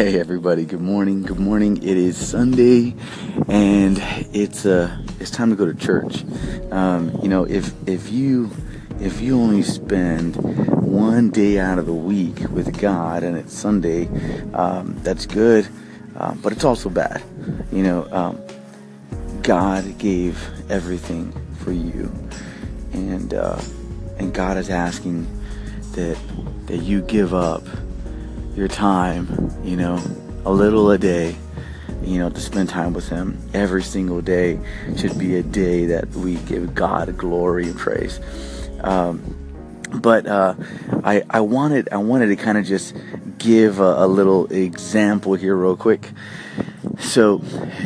Hey everybody, good morning. Good morning. It is Sunday and it's uh it's time to go to church. Um, you know, if if you if you only spend one day out of the week with God and it's Sunday, um, that's good, um, but it's also bad. You know, um, God gave everything for you, and uh, and God is asking that that you give up your time, you know, a little a day, you know, to spend time with Him. Every single day should be a day that we give God glory and praise. Um, but uh, I, I wanted I wanted to kind of just give a, a, little example here real quick. So,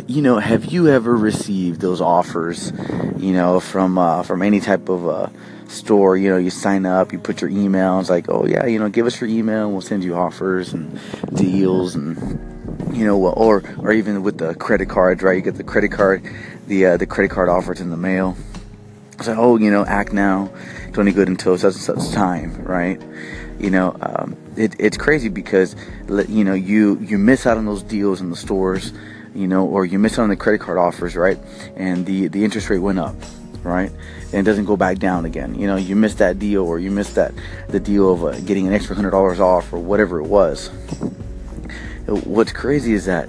you know, have you ever received those offers, you know, from uh, from any type of uh, store? You know, you sign up, you put your email. It's like, oh yeah, you know, give us your email, we'll send you offers and deals and you know, or or even with the credit cards, right? You get the credit card, the uh, the credit card offers in the mail. It's like, oh, you know, act now, it's only good until such and such time, right? You know, um, it, it's crazy because you know you you miss out on those deals in the stores, you know, or you miss out on the credit card offers, right? And the the interest rate went up, right? And it doesn't go back down again. You know, you missed that deal, or you missed that the deal of uh, getting an extra hundred dollars off, or whatever it was. What's crazy is that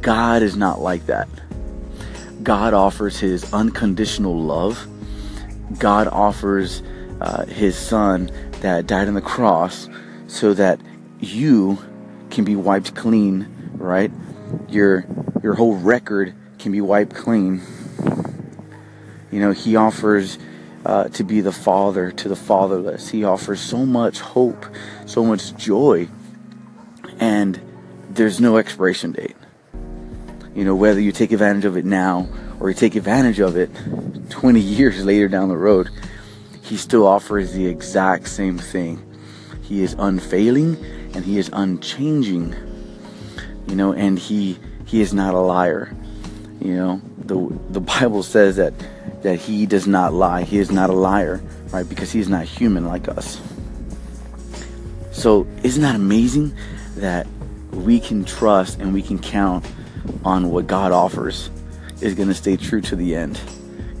God is not like that. God offers His unconditional love. God offers uh, His Son that died on the cross so that you can be wiped clean, right? Your your whole record can be wiped clean. You know, he offers uh, to be the father to the fatherless. He offers so much hope, so much joy, and there's no expiration date. You know, whether you take advantage of it now or you take advantage of it 20 years later down the road, he still offers the exact same thing. He is unfailing and he is unchanging. You know, and he he is not a liar. You know, the the Bible says that that he does not lie. He is not a liar, right? Because he is not human like us. So, isn't that amazing that we can trust and we can count on what God offers is going to stay true to the end.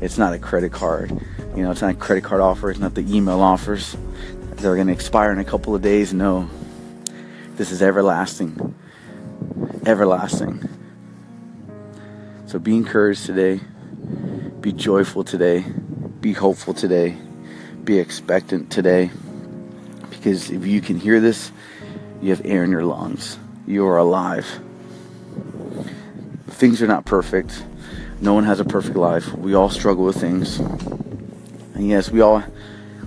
It's not a credit card. You know, it's not credit card offers, It's not the email offers. They're going to expire in a couple of days. No. This is everlasting. Everlasting. So be encouraged today. Be joyful today. Be hopeful today. Be expectant today. Because if you can hear this, you have air in your lungs. You are alive. Things are not perfect. No one has a perfect life. We all struggle with things. And yes, we all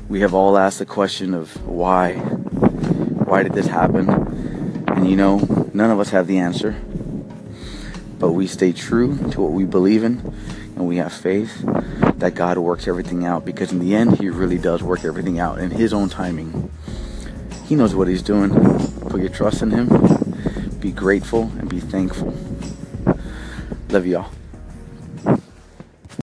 we have all asked the question of why. Why did this happen? And you know, none of us have the answer. But we stay true to what we believe in and we have faith that God works everything out because in the end he really does work everything out in his own timing. He knows what he's doing. Put your trust in him. Be grateful and be thankful. Love y'all.